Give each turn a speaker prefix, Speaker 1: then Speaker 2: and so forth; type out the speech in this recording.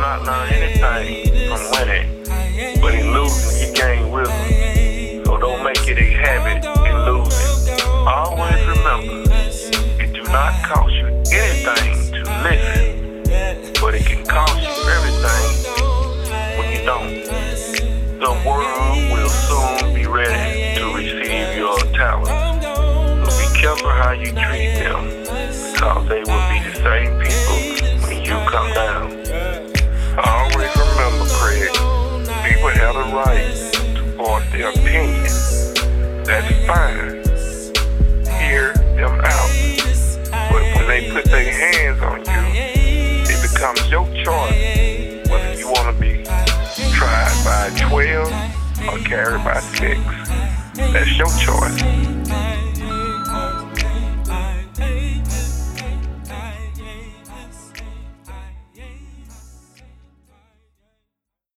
Speaker 1: not learn anything from winning, but in losing, you gain wisdom. So don't make it a habit in losing. Always remember, it do not cost you anything to listen, but it can cost you everything when you don't. The world will soon be ready to receive your talent. So be careful how you treat them, voice their opinion. That's fine. Hear them out. But when they put their hands on you, it becomes your choice whether you want to be tried by 12 or carried by 6. That's your choice.